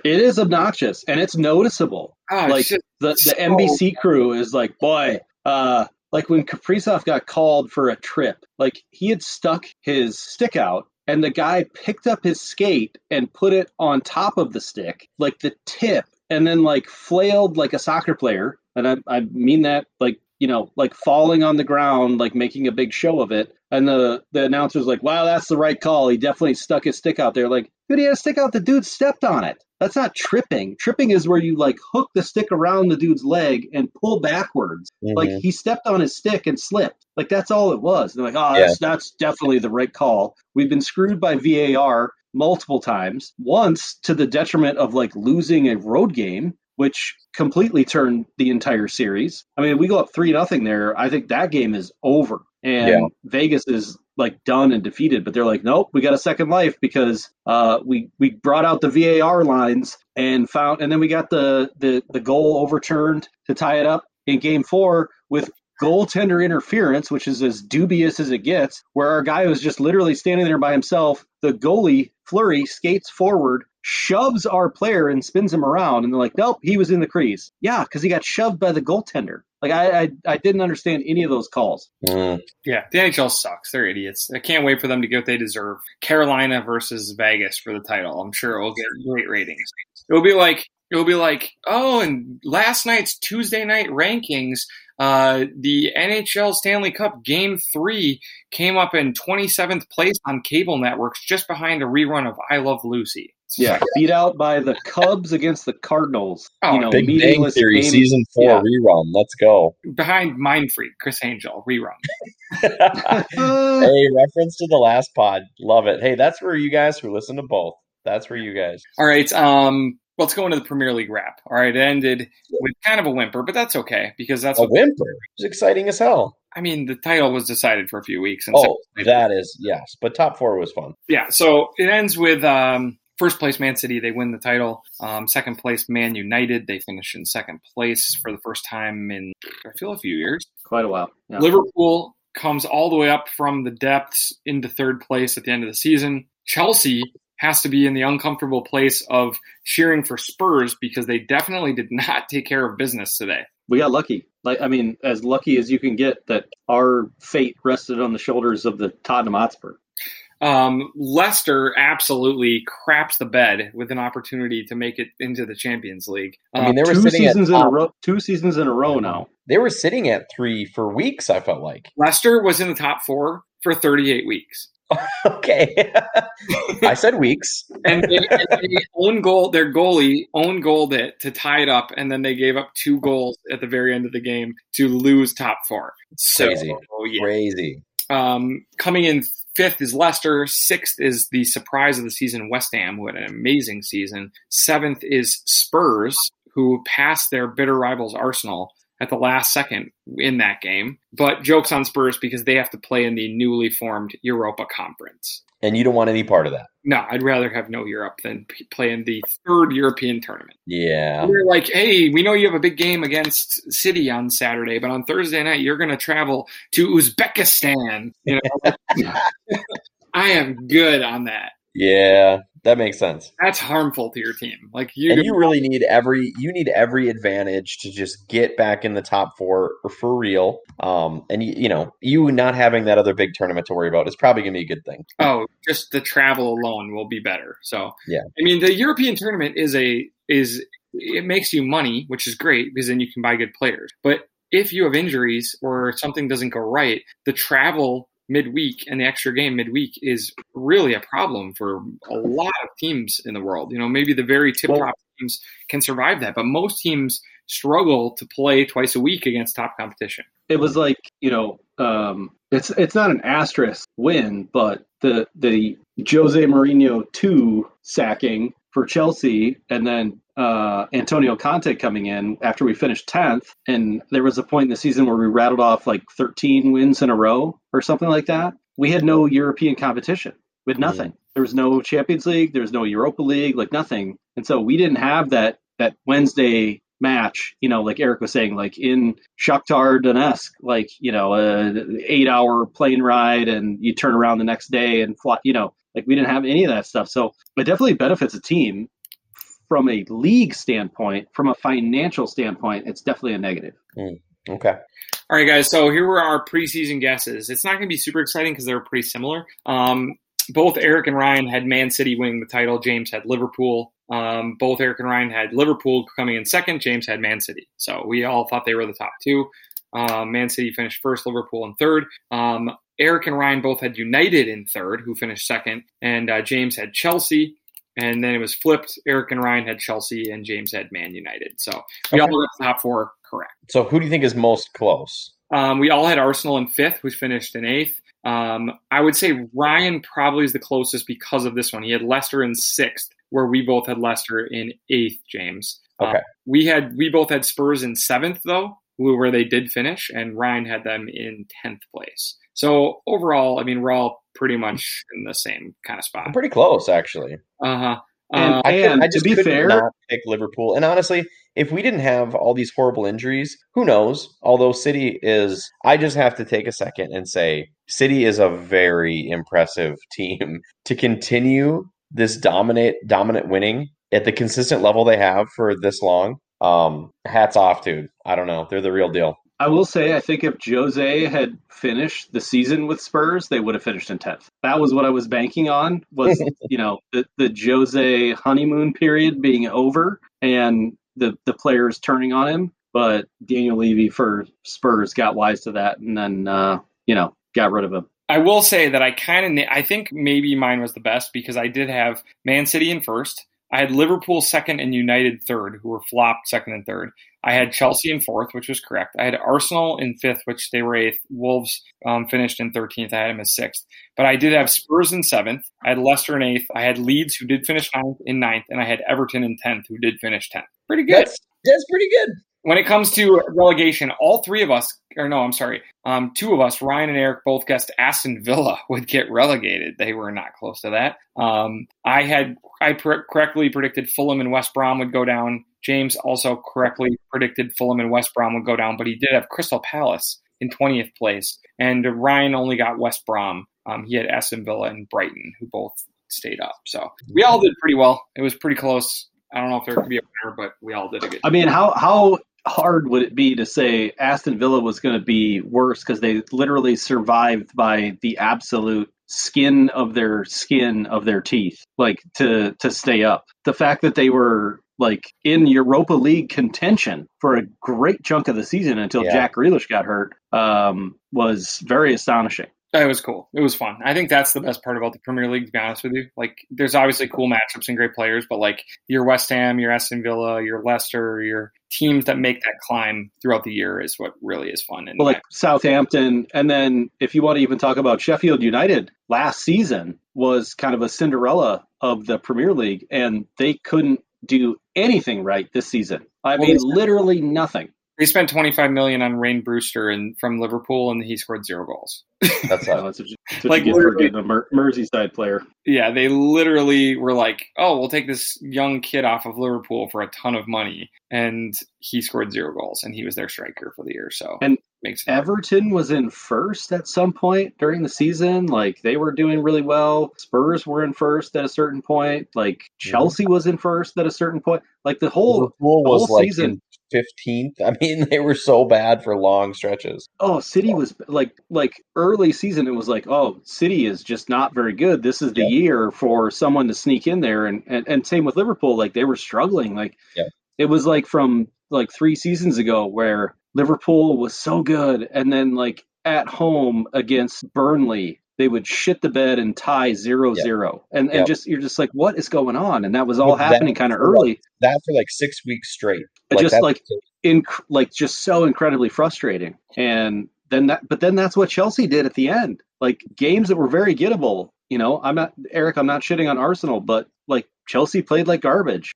it is obnoxious and it's noticeable. Oh, Like, just- the the So- NBC crew is like, boy, uh, like when Kaprizov got called for a trip, like he had stuck his stick out, and the guy picked up his skate and put it on top of the stick, like the tip, and then like flailed like a soccer player, and I I mean that like you know like falling on the ground, like making a big show of it. And the the announcer's like, wow, that's the right call. He definitely stuck his stick out there. Like, dude, he had a stick out. The dude stepped on it. That's not tripping. Tripping is where you like hook the stick around the dude's leg and pull backwards. Like Mhm. he stepped on his stick and slipped. Like that's all it was. They're like, oh, that's that's definitely the right call. We've been screwed by VAR multiple times. Once to the detriment of like losing a road game, which completely turned the entire series. I mean, we go up three nothing there. I think that game is over, and Yeah. Vegas is like done and defeated. But they're like, nope, we got a second life because uh, we we brought out the VAR lines and found, and then we got the the the goal overturned to tie it up in Game Four with goaltender interference, which is as dubious as it gets, where our guy was just literally standing there by himself. The goalie, Fleury, skates forward, shoves our player and spins him around, and they're like, nope, he was in the crease. Yeah, because he got shoved by the goaltender. Like, I, I, I didn't understand any of those calls. Mm. Yeah, the NHL sucks. They're idiots. I can't wait for them to get what they deserve. Carolina versus Vegas for the title. I'm sure it will get great ratings. It will be like it will be like, oh, and last night's Tuesday night rankings, uh, the NHL Stanley Cup Game Three came up in 27th place on cable networks, just behind a rerun of I Love Lucy. Yeah, beat out by the Cubs against the Cardinals. Oh, you know, Big Bang Theory game. season four Yeah. rerun. Let's go. behind Mind Freak, Criss Angel rerun. hey, reference to the last pod. Love it. Hey, that's for you guys who listen to both. That's for you guys. All right, um, let's go into the Premier League wrap. All right, it ended with kind of a whimper, but that's okay because that's A what whimper. It's exciting as hell. I mean. The title was decided for a few weeks, and Oh, so- that is yes. But top four was fun. yeah. So it ends with um, first place Man City. They win the title. Um, second place Man United. They finish in second place for the first time in I feel a few years. Quite a while. Yeah. Liverpool comes all the way up from the depths into third place at the end of the season. Chelsea has to be in the uncomfortable place of cheering for Spurs because they definitely did not take care of business today. we got lucky. Like I mean, as lucky as you can get that our fate rested on the shoulders of the Tottenham Hotspur. Um, Leicester absolutely craps the bed with an opportunity to make it into the Champions League. I mean, Um, they were two sitting at seasons in a row. Two seasons in a row now. They were sitting at three for weeks. I felt like. Leicester was in the top four for 38 weeks. okay. I said weeks. and they, and they own goal their goalie own goaled it to tie it up, and then they gave up two goals at the very end of the game to lose top four. So, Crazy. yeah. Crazy. Um, coming in fifth is Leicester. Sixth is the surprise of the season, West Ham, who had an amazing season. Seventh is Spurs, who passed their bitter rivals Arsenal at the last second in that game. But jokes on Spurs because they have to play in the newly formed Europa Conference. And you don't want any part of that. No, I'd rather have no Europe than play in the third European tournament. Yeah. We're like, hey, we know you have a big game against City on Saturday, but on Thursday night you're going to travel to Uzbekistan. You know, I am good on that. Yeah. That makes sense. That's harmful to your team. Like you, And you really need every you need every advantage to just get back in the top four for real. Um, and you, you know, you not having that other big tournament to worry about is probably going to be a good thing. oh, just the travel alone will be better. So Yeah. I mean, the European tournament is a is it makes you money, which is great because then you can buy good players. But if you have injuries or something doesn't go right, the travel midweek and the extra game midweek is really a problem for a lot of teams in the world. You know, maybe the very tip top teams can survive that, but most teams struggle to play twice a week against top competition. it was like you know um, it's it's not an asterisk win, but the the Jose Mourinho two sacking for Chelsea, and then uh, Antonio Conte coming in after we finished tenth, and there was a point in the season where we rattled off like thirteen wins in a row or something like that. We had no European competition. with nothing. There was no Champions League. There was no Europa League. Like nothing. And so we didn't have that that Wednesday match, you know, like Eric was saying, like in Shakhtar Donetsk, like, you know, a eight hour plane ride and you turn around the next day and fly, you know, like we didn't have any of that stuff. So it definitely benefits a team from a league standpoint, from a financial standpoint, it's definitely a negative. Okay. All right, guys. So here were our preseason guesses. It's not going to be super exciting because they're pretty similar. Um, both Eric and Ryan had Man City winning the title. James had Liverpool. Um, both Eric and Ryan had Liverpool coming in second. James had Man City. So we all thought they were the top two. Um, Man City finished first, Liverpool in third. Um, Eric and Ryan both had United in third, who finished second, and uh, James had Chelsea. And then it was flipped. Eric and Ryan had Chelsea, and James had Man United. So we Okay. all got the top four correct. So who do you think is most close? Um, we all had Arsenal in fifth, who finished in eighth. Um, I would say Ryan probably is the closest because of this one. He had Leicester in sixth, where we both had Leicester in eighth. James. Okay. Uh, we had we both had Spurs in seventh though, who- where they did finish, and Ryan had them in tenth place. So overall, I mean, we're all pretty much in the same kind of spot. I'm pretty close, actually. Uh huh. And- Uh, I, And I to just be couldn't fair- not pick Liverpool. And honestly, if we didn't have all these horrible injuries, who knows? Although City is, I just have to take a second and say, City is a very impressive team to continue this dominate dominant winning at the consistent level they have for this long. Um, hats off, dude. I don't know. They're the real deal. I will say, I think if Jose had finished the season with Spurs, they would have finished in tenth. That was what I was banking on. Was you know the the Jose honeymoon period being over and the the players turning on him. But Daniel Levy for Spurs got wise to that, and then uh, you know got rid of him. I will say that I kind of I think maybe mine was the best because I did have Man City in first. I had Liverpool second and United third, who were flopped second and third. I had Chelsea in fourth, which was correct. I had Arsenal in fifth, which they were eighth. Wolves um, finished in thirteenth. I had them as sixth. But I did have Spurs in seventh. I had Leicester in eighth. I had Leeds, who did finish ninth, in ninth, and I had Everton in tenth, who did finish tenth. Pretty good That's, that's pretty good. when it comes to relegation, all three of us, or no, I'm sorry, um, two of us, Ryan and Eric, both guessed Aston Villa would get relegated. They were not close to that. Um, I had I pr- correctly predicted Fulham and West Brom would go down. James also correctly predicted Fulham and West Brom would go down, but he did have Crystal Palace in 20th place, and Ryan only got West Brom. Um, he had Aston Villa and Brighton, who both stayed up. So we all did pretty well. It was pretty close. I don't know if there could be a winner, but we all did a good. I mean, how how hard would it be to say Aston Villa was going to be worse because they literally survived by the absolute skin of their skin of their teeth, like to to stay up. The fact that they were like in Europa League contention for a great chunk of the season until Yeah. Jack Grealish got hurt um, was very astonishing. It was cool. It was fun. I think that's the best part about the Premier League, to be honest with you. Like, there's obviously cool matchups and great players, but like your West Ham, your Aston Villa, your Leicester, your teams that make that climb throughout the year is what really is fun. And well, like Southampton, and then if you want to even talk about Sheffield United, last season was kind of a Cinderella of the Premier League, and they couldn't do anything right this season. I mean, literally nothing. They spent 25 million on Rhian Brewster and from Liverpool, and he scored zero goals. That's So how. that's what you, that's what Like, you get for literally- getting a Mer- Merseyside player. Yeah, they literally were like, "Oh, we'll take this young kid off of Liverpool for a ton of money," and he scored zero goals, and he was their striker for the year. So And makes it hard. Everton was in first at some point during the season. Like they were doing really well. Spurs were in first at a certain point. Like Chelsea was in first at a certain point. Like the whole Liverpool the was whole like season- fifteenth. I mean, they were so bad for long stretches. oh City was like like early season. It was like oh City is just not very good. This is the Yep. year for someone to sneak in there. And and, and same with Liverpool. Like they were struggling. Like Yep. it was like from like three seasons ago where Liverpool was so good, and then like at home against Burnley, they would shit the bed and tie 0 0. And and just you're just like, what is going on? And that was all that happening kind of like, early. That for like six weeks straight. But just like in like just so incredibly frustrating. And then that but then that's what Chelsea did at the end. Like games that were very gettable. You know, I'm not Eric, I'm not shitting on Arsenal, but like Chelsea played like garbage.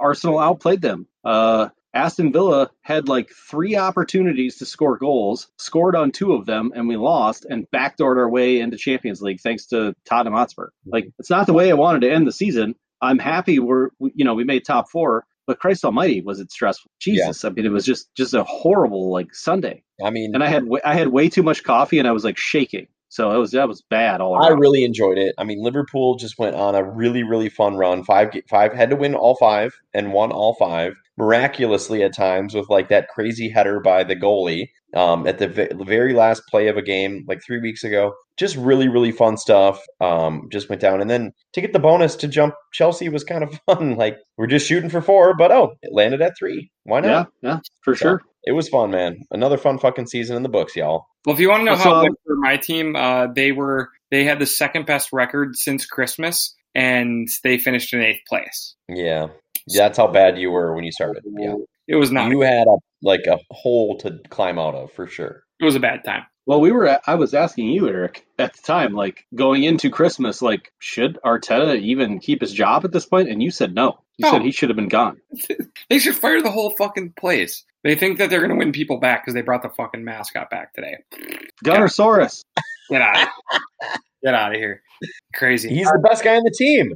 Arsenal outplayed them. Uh Aston Villa had like three opportunities to score goals, scored on two of them, and we lost and backdoored our way into Champions League thanks to Tottenham Hotspur. Like it's not the way I wanted to end the season. I'm happy we're you know we made top four, but Christ Almighty was it stressful? Jesus, I mean it was just just a horrible like Sunday, I mean, and I had I had way too much coffee and I was like shaking, so it was that was bad all I really enjoyed it. I mean, Liverpool just went on a really, really fun run. Five, five had to win all five and won all five miraculously at times with like that crazy header by the goalie um, at the ve- very last play of a game like three weeks ago. Just really, really fun stuff. Um, just went down, and then to get the bonus to jump Chelsea was kind of fun. Like we're just shooting for four, but oh, it landed at three. Why not? yeah, yeah, for So, sure. It was fun, man. Another fun fucking season in the books, y'all. Well, if you want to know So- how it went for my team, uh, they were they had the second best record since Christmas, and they finished in eighth place. Yeah, that's how bad you were when you started. Yeah. It was not. you had a like a hole to climb out of for sure. It was a bad time. Well, we were. At, I was asking you, Eric, at the time, like going into Christmas, like should Arteta even keep his job at this point? And you said no. You No. said he should have been gone. They should fire the whole fucking place. They think that they're going to win people back because they brought the fucking mascot back today. Gunnersaurus. Get out! of Get out of here! Crazy. He's the best guy on the team.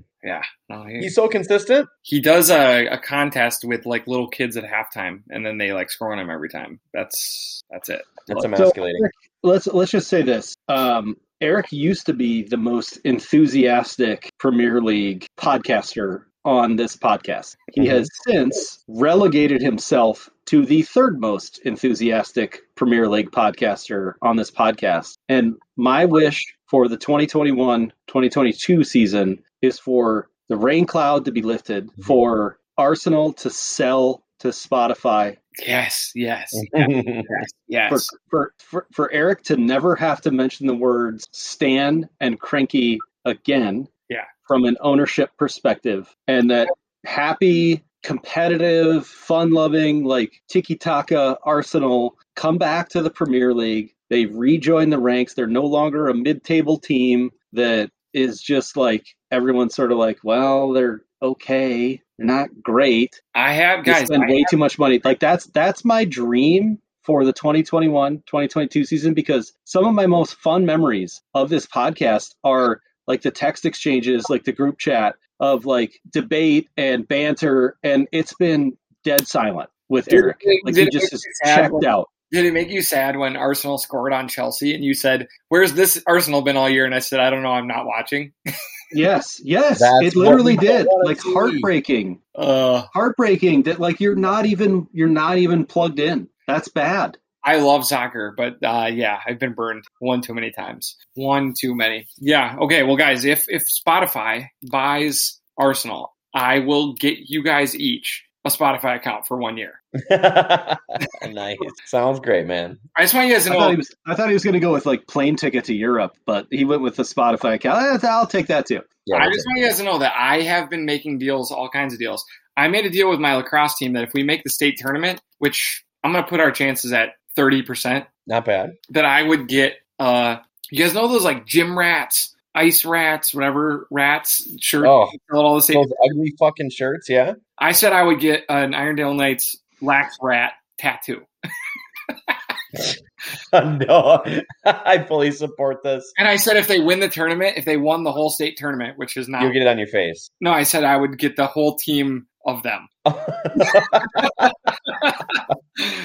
No, he, He's so consistent. he does a, a contest with like little kids at halftime, and then they like score on him every time. That's that's it. That's So, emasculating. Eric, let's let's just say this. Um, Eric used to be the most enthusiastic Premier League podcaster on this podcast. He Mhm. has since relegated himself to the third most enthusiastic Premier League podcaster on this podcast. And my wish for the 2021-2022 season is for the rain cloud to be lifted, for Arsenal to sell to Spotify, Yes, yes, Mm-hmm. yes, for, yes. for for for Eric to never have to mention the words Stan and Kroenke again. Yeah. From an ownership perspective, and that happy, competitive, fun-loving, like tiki taka Arsenal come back to the Premier League. They've rejoined the ranks. They're no longer a mid-table team that is just like everyone's sort of like, well, they're okay. They're not great I have they guys. spend I way have- too much money. Like that's that's my dream for the 2021-2022 season because some of my most fun memories of this podcast are like the text exchanges, like the group chat of like debate and banter, and it's been dead silent with Did Eric. make- Like he it just make is you sad checked when- out. Did it make you sad when Arsenal scored on Chelsea and you said, "Where's this Arsenal been all year?" And I said, "I don't know. I'm not watching." Yes, yes, That's it literally did. Like see. heartbreaking, Uh, heartbreaking that like you're not even you're not even plugged in. That's bad. I love soccer, but uh, yeah, I've been burned one too many times. One too many. Yeah. Okay. Well, guys, if if Spotify buys Arsenal, I will get you guys each a Spotify account for one year. nice. Sounds great, man. I just want you guys I to thought know. he was. I thought he was going to go with like plane ticket to Europe, but he went with the Spotify account. I'll take that too. Yeah, I just want you guys to know that I have been making deals, all kinds of deals. I made a deal with my lacrosse team that if we make the state tournament, which I'm going to put our chances at 30%, not bad. that I would get, uh, you guys know those like gym rats, ice rats, whatever rats shirt, Oh. all the same. Those ugly fucking shirts, yeah. I said I would get an Irondale Knights lax rat tattoo. Uh, no, I fully support this. And I said if they win the tournament, if they won the whole state tournament, which is not, You'll get it on your face. no, I said I would get the whole team of them.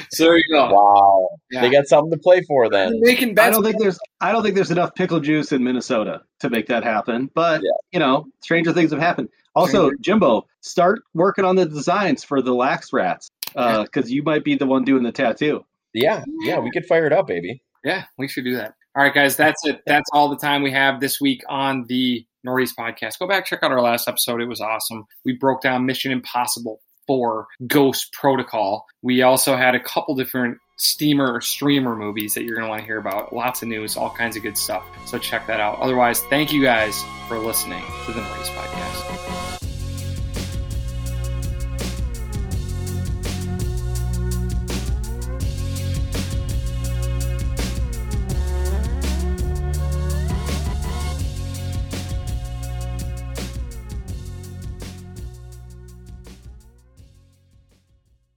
So there you go. wow, Yeah. they got something to play for then. Making I don't think there's. I don't think there's enough pickle juice in Minnesota to make that happen. But Yeah. you know, stranger things have happened. Also, Jimbo, start working on the designs for the lax rats uh, because you might be the one doing the tattoo. Yeah, yeah, we could fire it up, baby. Yeah, we should do that. All right, guys, that's it. That's all the time we have this week on the Northeast podcast. Go back, check out our last episode. It was awesome. We broke down Mission Impossible 4 Ghost Protocol. We also had a couple different steamer or streamer movies that you're going to want to hear about. Lots of news, all kinds of good stuff. So check that out. Otherwise, thank you guys for listening to the Northeast podcast.